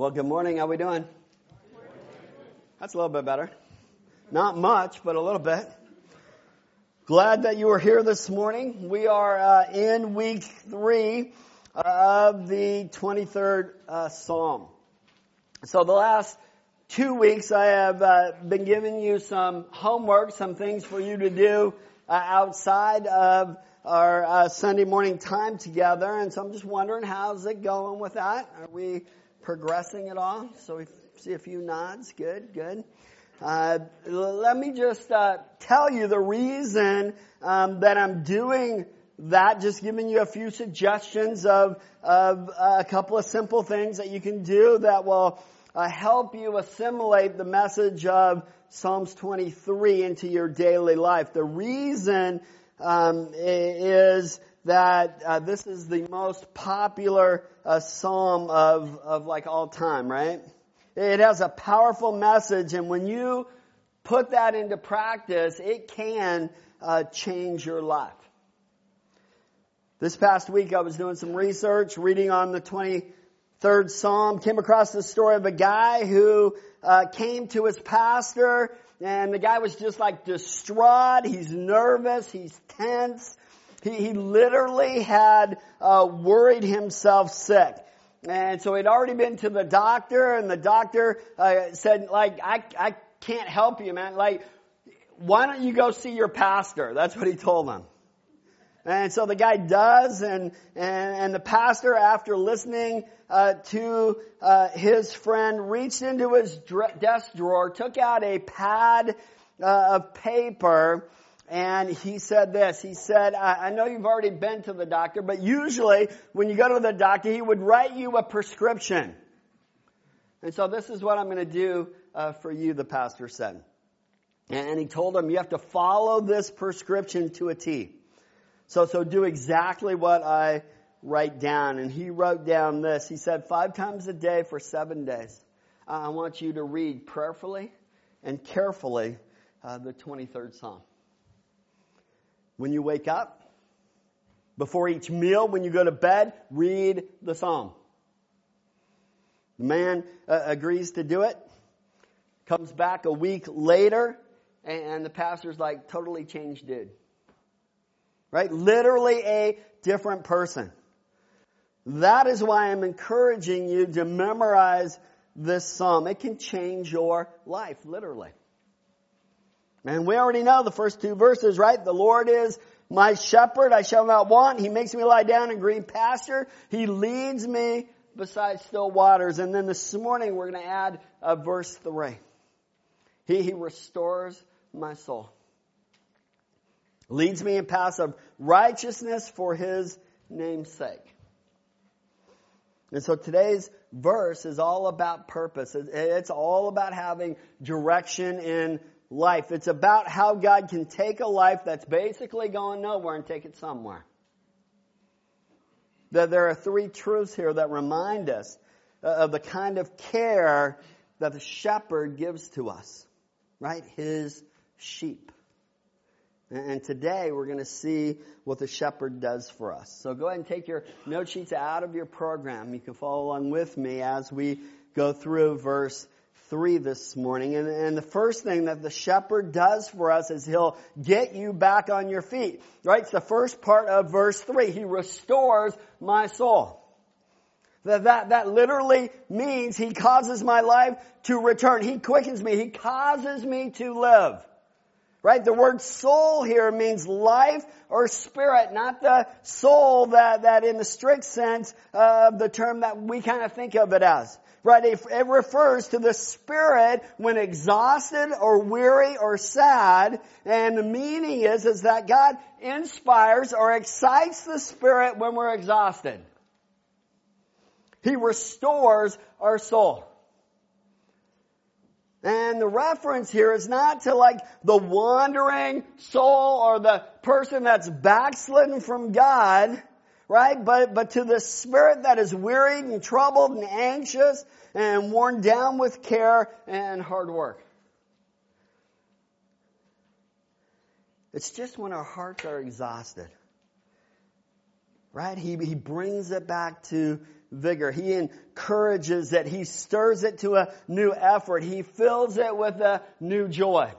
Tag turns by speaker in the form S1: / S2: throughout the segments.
S1: Well, good morning. How are we doing? That's a little bit better. Not much, but a little bit. Glad that you are here this morning. We are uh, in week three of the 23rd uh, Psalm. So the last two weeks I have uh, been giving you some homework, some things for you to do uh, outside of our uh, Sunday morning time together. And so I'm just wondering, how's it going with that? Are we progressing at all? So we see a few nods. Good, good. Uh, let me just uh, tell you the reason um, that I'm doing that. Just giving you a few suggestions of of uh, a couple of simple things that you can do that will uh, help you assimilate the message of Psalms 23 into your daily life. The reason um, is that uh, this is the most popular uh, psalm of, of like all time, right? It has a powerful message, and when you put that into practice, it can uh, change your life. This past week, I was doing some research, reading on the 23rd Psalm, came across the story of a guy who uh, came to his pastor, and the guy was just like distraught. He's nervous. He's tense. He, he literally had uh, worried himself sick. And so he'd already been to the doctor, and the doctor uh, said, like, I, I can't help you, man. Like, why don't you go see your pastor? That's what he told him. And so the guy does, and and, and the pastor, after listening uh, to uh, his friend, reached into his desk drawer, took out a pad uh, of paper, and he said this. He said, I, I know you've already been to the doctor, but usually when you go to the doctor, he would write you a prescription. And so this is what I'm going to do uh, for you, the pastor said. And he told him, you have to follow this prescription to a T. So, so do exactly what I write down. And he wrote down this. He said, five times a day for seven days, I want you to read prayerfully and carefully uh, the 23rd Psalm when you wake up, before each meal, when you go to bed, read the psalm. The man uh, agrees to do it, comes back a week later, and the pastor's like, totally changed dude. Right? Literally a different person. That is why I'm encouraging you to memorize this psalm. It can change your life, literally. And we already know the first two verses, right? The Lord is my shepherd, I shall not want. He makes me lie down in green pasture. He leads me beside still waters. And then this morning we're going to add uh, verse 3. He, he restores my soul. Leads me in paths of righteousness for his name's sake. And so today's verse is all about purpose. It's all about having direction in life. It's about how God can take a life that's basically going nowhere and take it somewhere. That there are three truths here that remind us uh, of the kind of care that the shepherd gives to us, right? His sheep. And today we're going to see what the shepherd does for us. So go ahead and take your note sheets out of your program. You can follow along with me as we go through verse 3 this morning. And, and, the first thing that the shepherd does for us is he'll get you back on your feet. Right? It's the first part of verse 3. He restores my soul. That, that, that literally means he causes my life to return. He quickens me. He causes me to live. Right? The word soul here means life or spirit, not the soul that, that in the strict sense of the term that we kind of think of it as. Right? It, it refers to the spirit when exhausted or weary or sad. And the meaning is, is that God inspires or excites the spirit when we're exhausted. He restores our soul. And the reference here is not to like the wandering soul or the person that's backslidden from God right? But, but to the spirit that is wearied and troubled and anxious and worn down with care and hard work. It's just when our hearts are exhausted. Right? He, he brings it back to vigor. He encourages it. He stirs it to a new effort. He fills it with a new joy.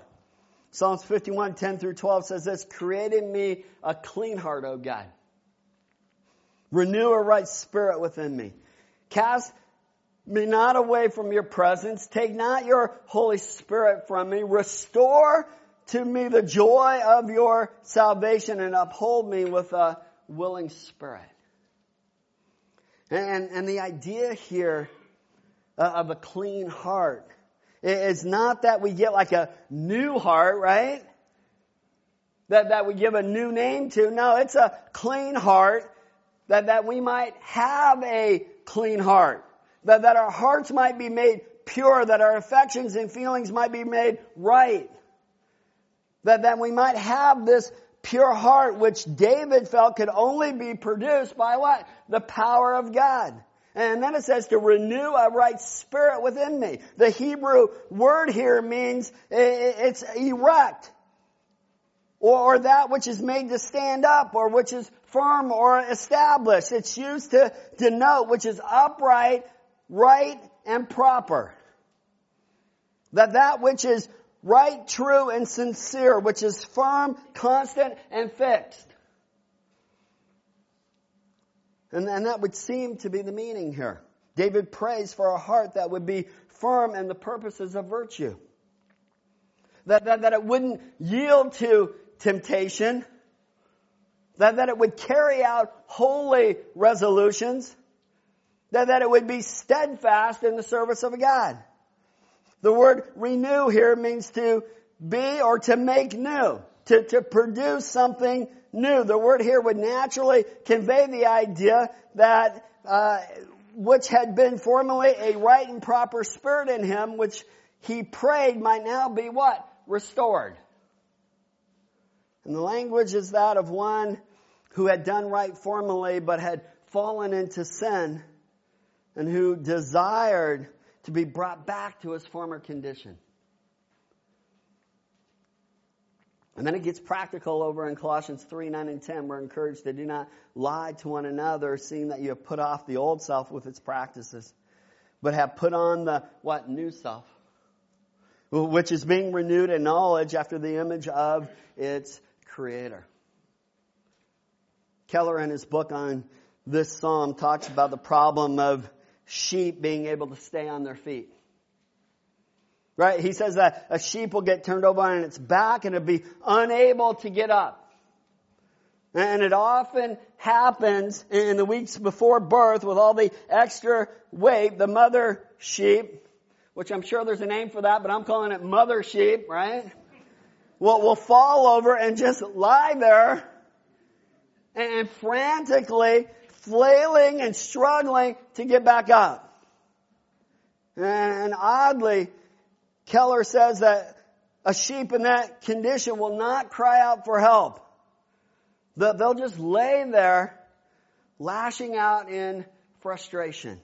S1: Psalms 51, 10 through 12 says this, create in me a clean heart, O God. Renew a right spirit within me. Cast me not away from your presence. Take not your Holy Spirit from me. Restore to me the joy of your salvation and uphold me with a willing spirit. And, and the idea here uh, of a clean heart is not that we get like a new heart, right? That, that we give a new name to. No, it's a clean heart that, that we might have a clean heart. That, that our hearts might be made pure, that our affections and feelings might be made right. That, that we might have this pure heart, which David felt could only be produced by what? The power of God. And then it says to renew a right spirit within me. The Hebrew word here means it's erect. Or, that which is made to stand up, or which is firm or established. It's used to denote which is upright, right, and proper. That that which is right, true, and sincere, which is firm, constant, and fixed. And, and that would seem to be the meaning here. David prays for a heart that would be firm in the purposes of virtue. That, that, that it wouldn't yield to temptation. That, that it would carry out holy resolutions. That, that it would be steadfast in the service of God. The word renew here means to be or to make new, to, to produce something new. The word here would naturally convey the idea that uh, which had been formerly a right and proper spirit in him, which he prayed might now be what? Restored. And the language is that of one who had done right formerly but had fallen into sin and who desired to be brought back to his former condition. And then it gets practical over in Colossians 3, 9, and 10. We're encouraged to do not lie to one another, seeing that you have put off the old self with its practices, but have put on the, what, new self, which is being renewed in knowledge after the image of its creator. Keller in his book on this psalm talks about the problem of sheep being able to stay on their feet. Right? He says that a sheep will get turned over on its back and it'll be unable to get up. And it often happens in the weeks before birth with all the extra weight, the mother sheep, which I'm sure there's a name for that, but I'm calling it mother sheep, right? Will, will fall over and just lie there and frantically flailing and struggling to get back up. And oddly, Keller says that a sheep in that condition will not cry out for help. They'll just lay there lashing out in frustration.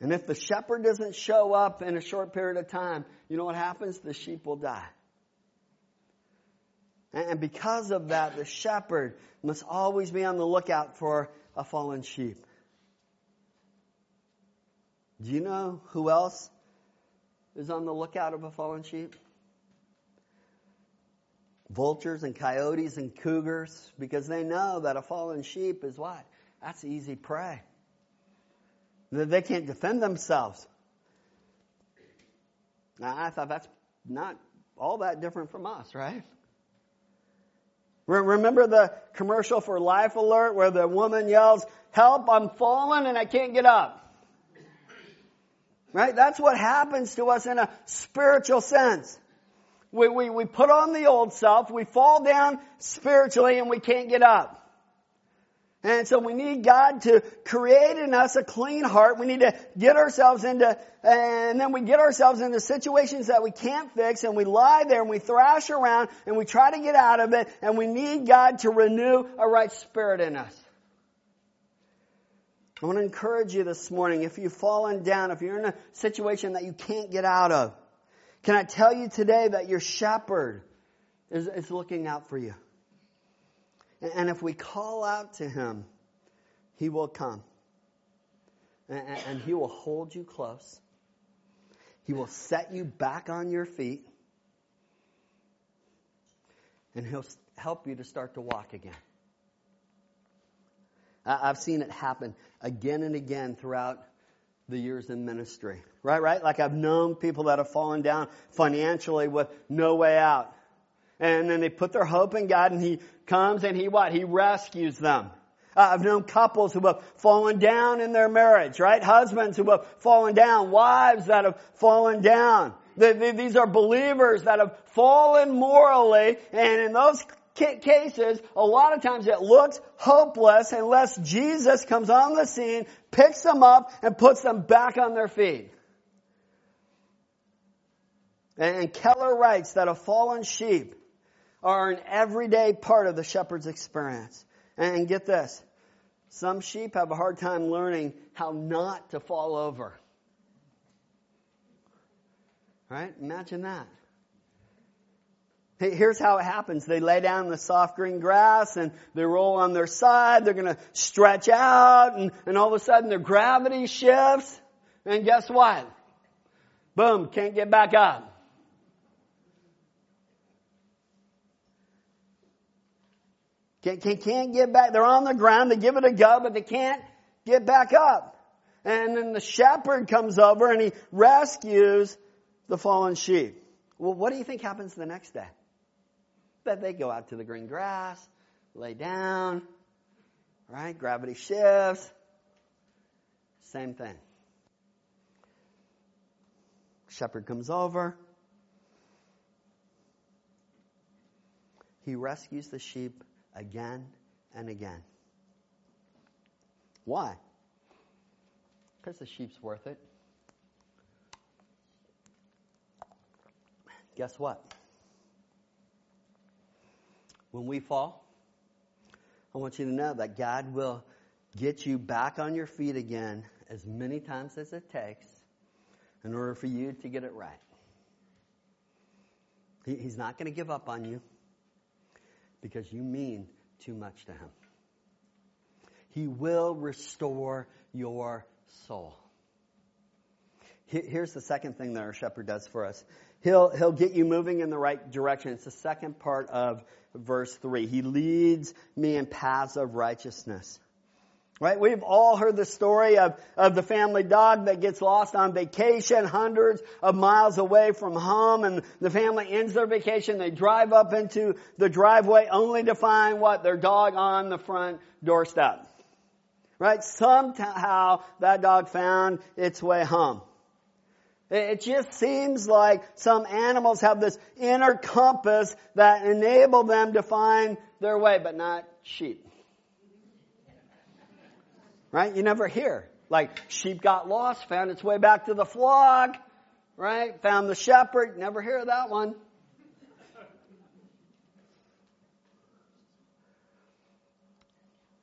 S1: And if the shepherd doesn't show up in a short period of time, you know what happens? The sheep will die. And because of that, the shepherd must always be on the lookout for a fallen sheep. Do you know who else is on the lookout of a fallen sheep? Vultures and coyotes and cougars, because they know that a fallen sheep is what? That's easy prey. That they can't defend themselves. Now, I thought that's not all that different from us, right? Remember the commercial for Life Alert where the woman yells, help, I'm falling and I can't get up. Right? That's what happens to us in a spiritual sense. We, we, we put on the old self, we fall down spiritually and we can't get up. And so we need God to create in us a clean heart. We need to get ourselves into, and then we get ourselves into situations that we can't fix and we lie there and we thrash around and we try to get out of it and we need God to renew a right spirit in us. I want to encourage you this morning, if you've fallen down, if you're in a situation that you can't get out of, can I tell you today that your shepherd is, is looking out for you? And if we call out to him, He will come. And, He will hold you close. He will set you back on your feet. And He'll help you to start to walk again. I've seen it happen again and again throughout the years in ministry. Right, right? Like I've known people that have fallen down financially with no way out. And then they put their hope in God and He comes and He what? He rescues them. Uh, I've known couples who have fallen down in their marriage, right? Husbands who have fallen down, wives that have fallen down. These are believers that have fallen morally, and in those cases, a lot of times it looks hopeless unless Jesus comes on the scene, picks them up, and puts them back on their feet. And Keller writes that a fallen sheep are an everyday part of the shepherd's experience. And get this. Some sheep have a hard time learning how not to fall over. Right? Imagine that. Here's how it happens. They lay down in the soft green grass and they roll on their side. They're going to stretch out and, and all of a sudden their gravity shifts. And guess what? Boom, can't get back up. Can't, can't get back. They're on the ground. They give it a go, but they can't get back up. And then the shepherd comes over and he rescues the fallen sheep. Well, what do you think happens the next day? That they go out to the green grass, lay down, right? Gravity shifts. Same thing. Shepherd comes over. He rescues the sheep again and again. Why? Because the sheep's worth it. Guess what? when we fall, I want you to know that God will get you back on your feet again as many times as it takes in order for you to get it right. He's not going to give up on you because you mean too much to him. He will restore your soul. Here's the second thing that our shepherd does for us. He'll, he'll get you moving in the right direction. It's the second part of verse 3. He leads me in paths of righteousness. Right? We've all heard the story of, of the family dog that gets lost on vacation hundreds of miles away from home and the family ends their vacation. They drive up into the driveway only to find what? Their dog on the front doorstep. Right? Somehow that dog found its way home. It just seems like some animals have this inner compass that enable them to find their way, but not sheep. Right? You never hear. Like, sheep got lost, found its way back to the flock, right? Found the shepherd. Never hear that one.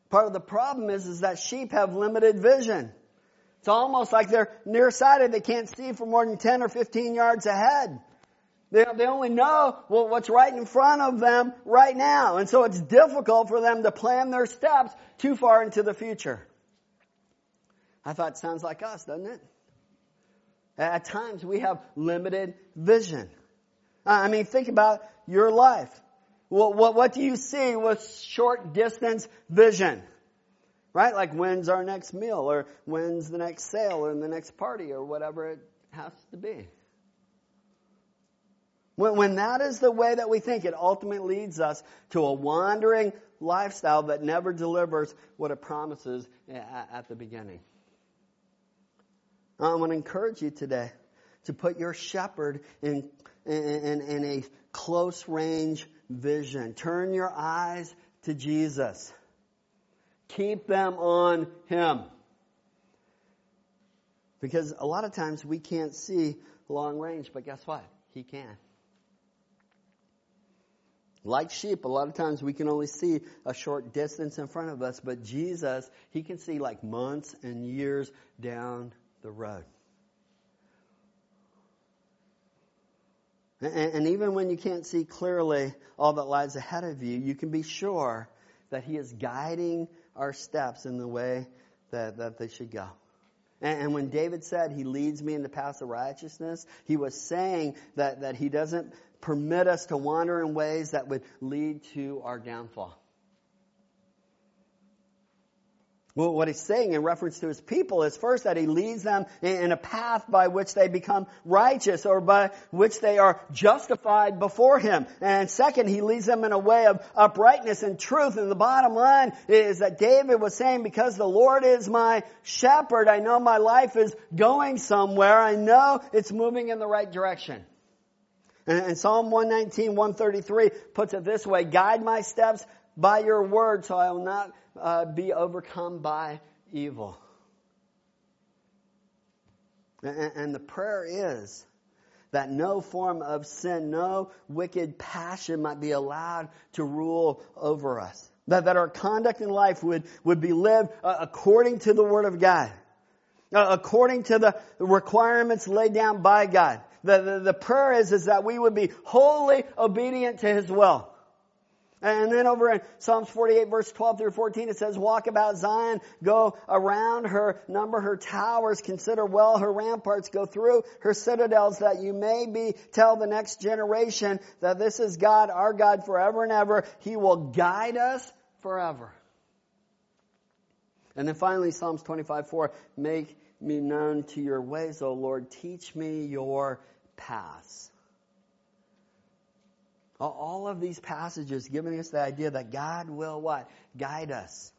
S1: Part of the problem is, is that sheep have limited vision. It's almost like they're nearsighted. They can't see for more than 10 or 15 yards ahead. They, they only know well, what's right in front of them right now. And so it's difficult for them to plan their steps too far into the future. I thought sounds like us, doesn't it? At times we have limited vision. I mean, think about your life. Well, what, what do you see with short distance vision? Right? Like when's our next meal or when's the next sale or the next party or whatever it has to be. When, when that is the way that we think, it ultimately leads us to a wandering lifestyle that never delivers what it promises at, at the beginning. I want to encourage you today to put your shepherd in, in, in a close range vision. Turn your eyes to Jesus. Keep them on Him. Because a lot of times we can't see long range, but guess what? He can. Like sheep, a lot of times we can only see a short distance in front of us, but Jesus, He can see like months and years down the road. And, even when you can't see clearly all that lies ahead of you, you can be sure that He is guiding our steps in the way that, that they should go. And, and when David said he leads me in the path of righteousness, he was saying that, that he doesn't permit us to wander in ways that would lead to our downfall. Well, what he's saying in reference to his people is first that he leads them in a path by which they become righteous or by which they are justified before him. And second, he leads them in a way of uprightness and truth. And the bottom line is that David was saying, because the Lord is my shepherd, I know my life is going somewhere. I know it's moving in the right direction. And Psalm 119, 133 puts it this way, guide my steps by your word so I will not uh, be overcome by evil. And, and the prayer is that no form of sin, no wicked passion might be allowed to rule over us. That, that our conduct in life would, would be lived uh, according to the Word of God. Uh, according to the requirements laid down by God. The, the, the prayer is, is that we would be wholly obedient to His will. And then over in Psalms 48 verse 12 through 14 it says, walk about Zion, go around her, number her towers, consider well her ramparts, go through her citadels that you may be, tell the next generation that this is God, our God forever and ever. He will guide us forever. And then finally Psalms 25 4, make me known to your ways, O Lord, teach me your paths. All of these passages giving us the idea that God will what? Guide us.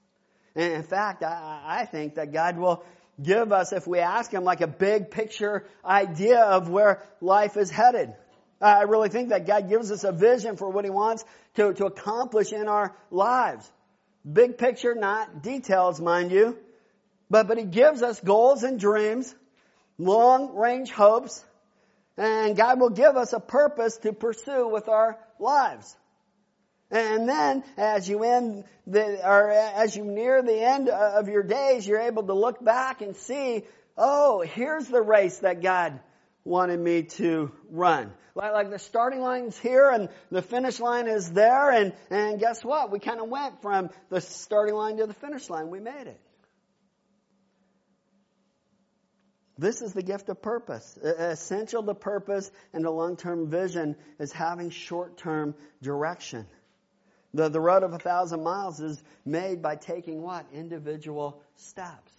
S1: And in fact, I, I think that God will give us, if we ask Him, like a big picture idea of where life is headed. I really think that God gives us a vision for what He wants to, to accomplish in our lives. Big picture, not details, mind you. But, but He gives us goals and dreams, long range hopes, and God will give us a purpose to pursue with our lives. And then, as you end the, or as you near the end of your days, you're able to look back and see, oh, here's the race that God wanted me to run. Like, like the starting line's here and the finish line is there and, and guess what? We kind of went from the starting line to the finish line. We made it. This is the gift of purpose. Essential to purpose and a long-term vision is having short-term direction. The, the road of a thousand miles is made by taking what? Individual steps.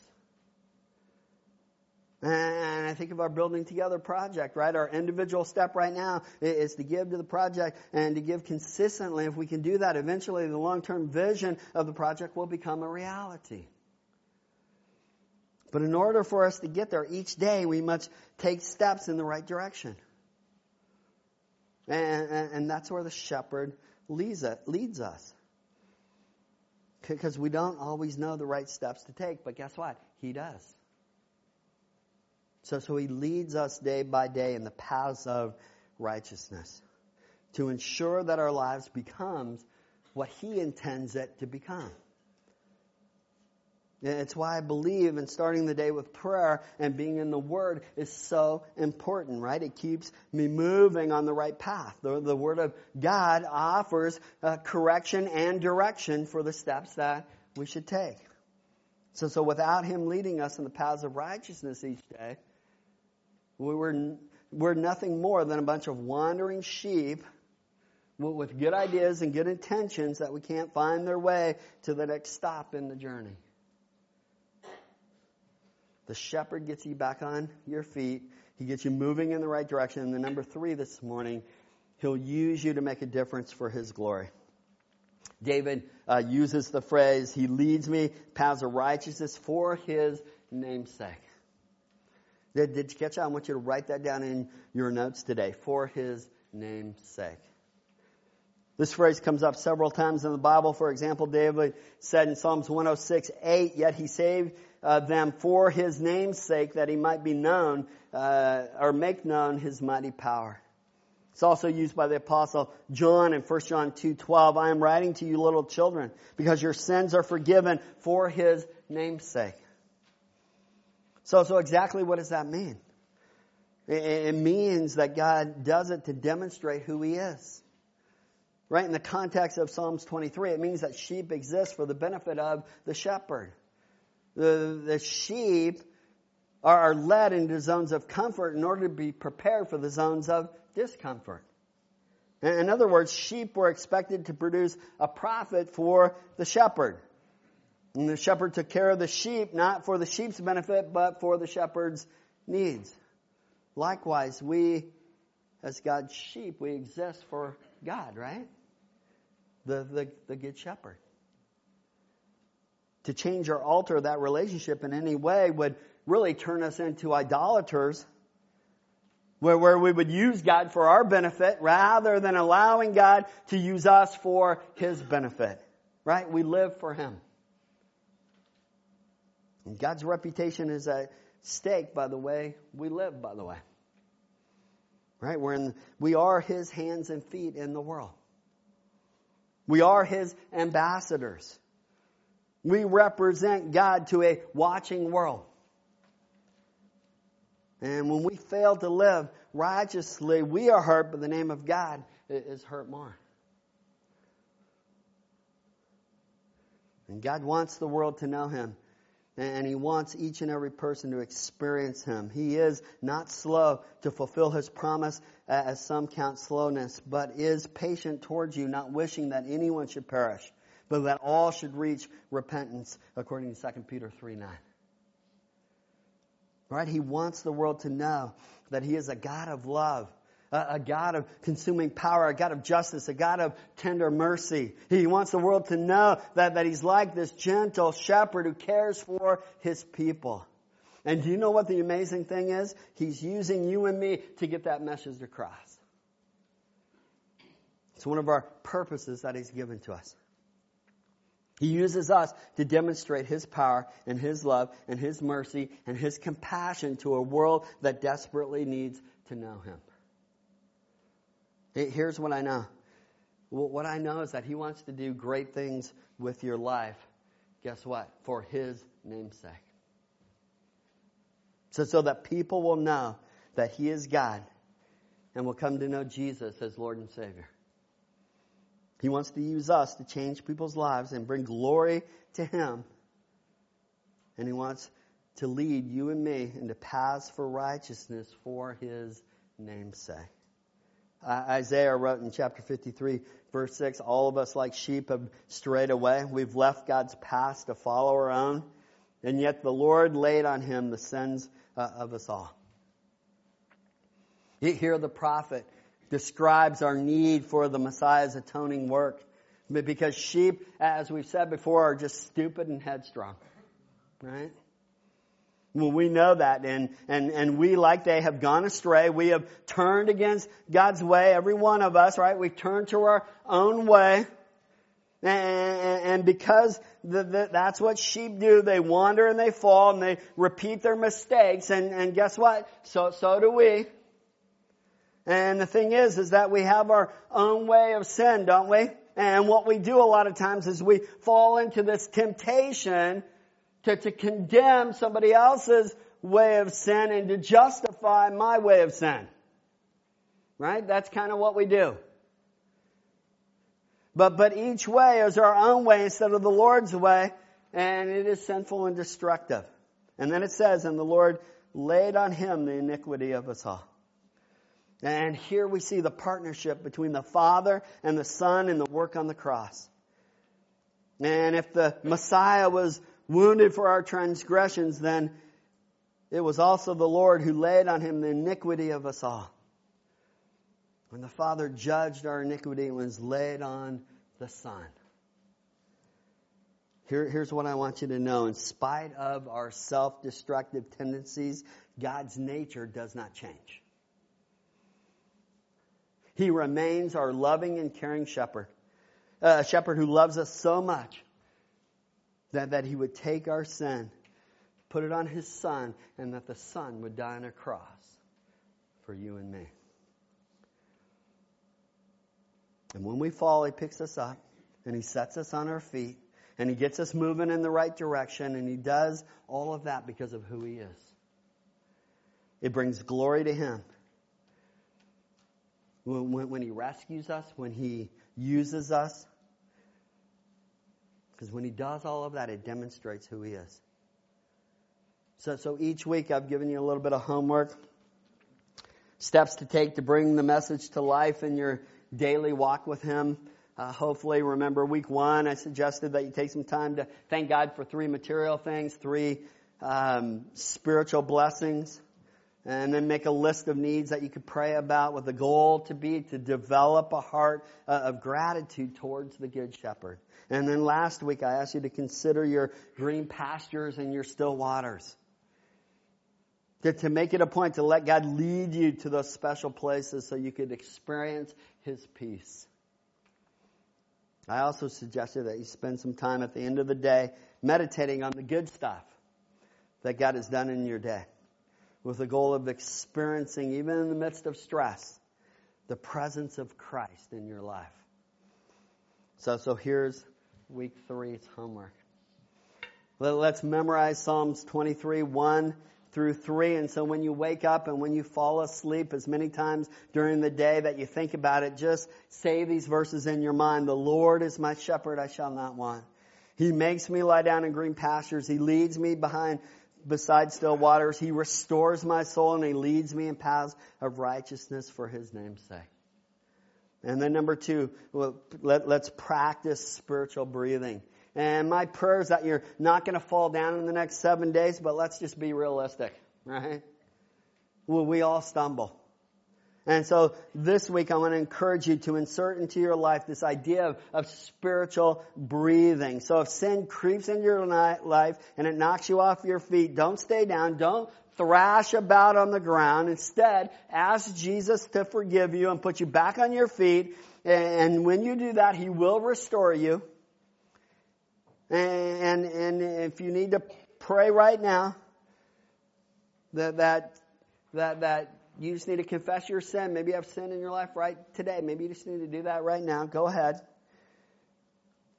S1: And I think of our building together project, right? Our individual step right now is to give to the project and to give consistently. If we can do that, eventually the long-term vision of the project will become a reality. But in order for us to get there each day, we must take steps in the right direction. And, and, and that's where the shepherd leads, leads us. Because we don't always know the right steps to take, but guess what? He does. So, so he leads us day by day in the paths of righteousness to ensure that our lives becomes what he intends it to become. It's why I believe in starting the day with prayer and being in the Word is so important, right? It keeps me moving on the right path. The, the Word of God offers uh, correction and direction for the steps that we should take. So, so without Him leading us in the paths of righteousness each day, we were, we're nothing more than a bunch of wandering sheep with good ideas and good intentions that we can't find their way to the next stop in the journey. The shepherd gets you back on your feet. He gets you moving in the right direction. And the number three this morning, he'll use you to make a difference for his glory. David uh, uses the phrase, he leads me paths of righteousness for his namesake. Did, did you catch that? I want you to write that down in your notes today. For his namesake. This phrase comes up several times in the Bible. For example, David said in Psalms 106, 8, yet he saved uh, them for his name's sake that he might be known uh, or make known his mighty power. It's also used by the apostle John in 1 John 2:12. I am writing to you little children because your sins are forgiven for his name's sake. So so exactly what does that mean? It, it means that God does it to demonstrate who he is. Right? In the context of Psalms 23, it means that sheep exist for the benefit of the shepherd. The, the sheep are, are led into zones of comfort in order to be prepared for the zones of discomfort. In other words, sheep were expected to produce a profit for the shepherd. And the shepherd took care of the sheep, not for the sheep's benefit, but for the shepherd's needs. Likewise, we, as God's sheep, we exist for God, right? The, the, the good shepherd. To change or alter that relationship in any way would really turn us into idolaters where, where we would use God for our benefit rather than allowing God to use us for His benefit. Right? We live for Him. And God's reputation is at stake by the way we live, by the way. Right? We're in, we are His hands and feet in the world. We are His ambassadors. We represent God to a watching world. And when we fail to live righteously, we are hurt, but the name of God is hurt more. And God wants the world to know Him. And He wants each and every person to experience Him. He is not slow to fulfill His promise, as some count slowness, but is patient towards you, not wishing that anyone should perish, but that all should reach repentance, according to 2 Peter 3 9. Right? He wants the world to know that He is a God of love, a, a, God of consuming power, a God of justice, a God of tender mercy. He wants the world to know that, that He's like this gentle shepherd who cares for His people. And do you know what the amazing thing is? He's using you and me to get that message across. It's one of our purposes that He's given to us. He uses us to demonstrate His power and His love and His mercy and His compassion to a world that desperately needs to know Him. Here's what I know. What I know is that He wants to do great things with your life. Guess what? For His namesake. So, so that people will know that He is God and will come to know Jesus as Lord and Savior. He wants to use us to change people's lives and bring glory to Him. And He wants to lead you and me into paths for righteousness for His namesake. Isaiah wrote in chapter 53, verse 6, all of us like sheep have strayed away. We've left God's path to follow our own. And yet the Lord laid on him the sins uh, of us all. Here the prophet describes our need for the Messiah's atoning work. Because sheep, as we've said before, are just stupid and headstrong. Right? Well, we know that, and, and, and we, like they, have gone astray. We have turned against God's way, every one of us, right? We've turned to our own way. And, and because the, the, that's what sheep do, they wander and they fall and they repeat their mistakes. And, and guess what? So, so do we. And the thing is, is that we have our own way of sin, don't we? And what we do a lot of times is we fall into this temptation to, to condemn somebody else's way of sin and to justify my way of sin. Right? That's kind of what we do. But, but each way is our own way instead of the Lord's way, and it is sinful and destructive. And then it says, and the Lord laid on him the iniquity of us all. And here we see the partnership between the Father and the Son in the work on the cross. And if the Messiah was wounded for our transgressions, then it was also the Lord who laid on him the iniquity of us all. When the Father judged our iniquity, it was laid on the Son. Here, here's what I want you to know. In spite of our self destructive tendencies, God's nature does not change. He remains our loving and caring shepherd. A shepherd who loves us so much that, that he would take our sin, put it on his son, and that the son would die on a cross for you and me. And when we fall, he picks us up and he sets us on our feet and he gets us moving in the right direction and he does all of that because of who he is. It brings glory to him when, when, he rescues us, when he uses us. Because when he does all of that, it demonstrates who he is. So, so each week I've given you a little bit of homework, steps to take to bring the message to life in your daily walk with him. Uh, hopefully, remember week one, I suggested that you take some time to thank God for three material things, three um, spiritual blessings, and then make a list of needs that you could pray about with the goal to be to develop a heart uh, of gratitude towards the Good Shepherd. And then last week, I asked you to consider your green pastures and your still waters. To, to make it a point to let God lead you to those special places so you could experience His peace. I also suggested that you spend some time at the end of the day meditating on the good stuff that God has done in your day with the goal of experiencing, even in the midst of stress, the presence of Christ in your life. So, so here's week three's homework. Let's memorize Psalms 23, 1 through 3. And so when you wake up and when you fall asleep as many times during the day that you think about it, just say these verses in your mind. The Lord is my shepherd, I shall not want. He makes me lie down in green pastures. He leads me behind beside still waters. He restores my soul and he leads me in paths of righteousness for his name's sake. And then number two, let, let's practice spiritual breathing. And my prayer is that you're not going to fall down in the next seven days, but let's just be realistic, right? We all stumble. And so this week I want to encourage you to insert into your life this idea of, of spiritual breathing. So if sin creeps into your life and it knocks you off your feet, don't stay down. Don't thrash about on the ground. Instead, ask Jesus to forgive you and put you back on your feet. And when you do that, He will restore you. And, and, if you need to pray right now, that, that, that, that you just need to confess your sin. Maybe you have sin in your life right today. Maybe you just need to do that right now. Go ahead.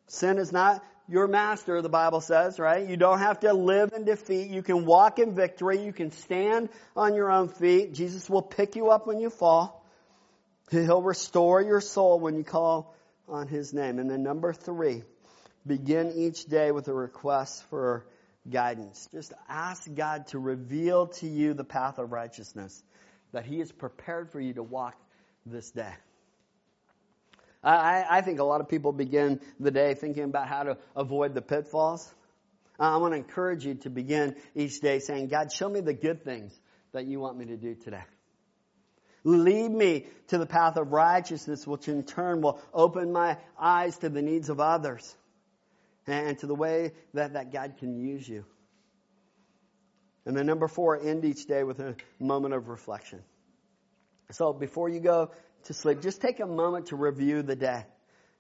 S1: Sin is not your master, the Bible says, right? You don't have to live in defeat. You can walk in victory. You can stand on your own feet. Jesus will pick you up when you fall. He'll restore your soul when you call on His name. And then number three, begin each day with a request for guidance. Just ask God to reveal to you the path of righteousness that He has prepared for you to walk this day. I, I think a lot of people begin the day thinking about how to avoid the pitfalls. I want to encourage you to begin each day saying, God, show me the good things that you want me to do today. Lead me to the path of righteousness, which in turn will open my eyes to the needs of others and to the way that, that God can use you. And then number four, end each day with a moment of reflection. So before you go to sleep, just take a moment to review the day.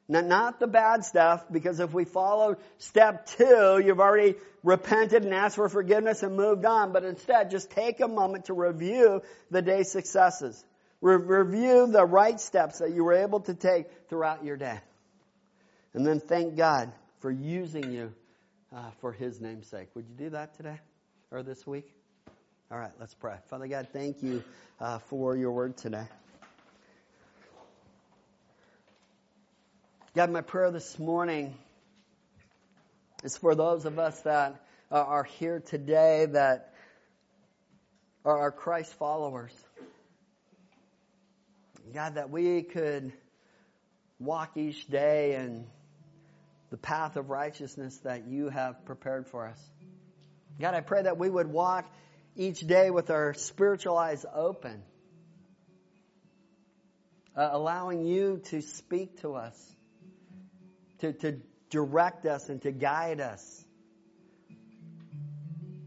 S1: Not, not the bad stuff, because if we follow step two, you've already repented and asked for forgiveness and moved on, but instead just take a moment to review the day's successes. Re- review the right steps that you were able to take throughout your day. And then thank God for using you uh, for His name's sake. Would you do that today this week? All right, let's pray. Father God, thank you uh, for your word today. God, my prayer this morning is for those of us that are here today that are Christ followers. God, that we could walk each day in the path of righteousness that you have prepared for us. God, I pray that we would walk each day with our spiritual eyes open, uh, allowing you to speak to us, to, to direct us, and to guide us.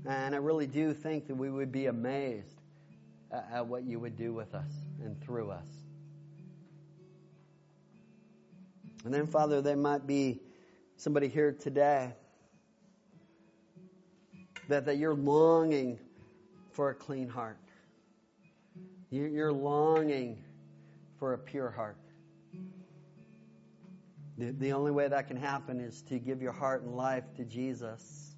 S1: And I really do think that we would be amazed at, at what you would do with us and through us. And then, Father, there might be somebody here today that, that you're longing for a clean heart. You're longing for a pure heart. The, the only way that can happen is to give your heart and life to Jesus,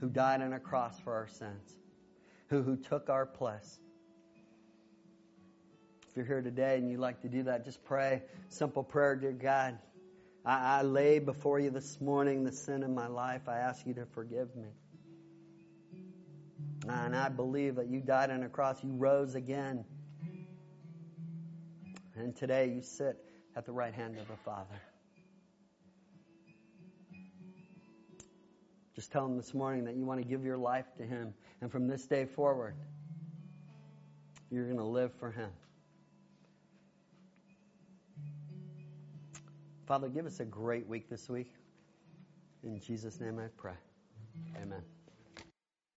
S1: who died on a cross for our sins, who, who took our place. If you're here today and you'd like to do that, just pray simple prayer, dear God. I, I lay before you this morning the sin in my life. I ask you to forgive me. And I believe that you died on a cross. You rose again. And today you sit at the right hand of the Father. Just tell him this morning that you want to give your life to him. And from this day forward, you're going to live for him. Father, give us a great week this week. In Jesus' name I pray. Amen.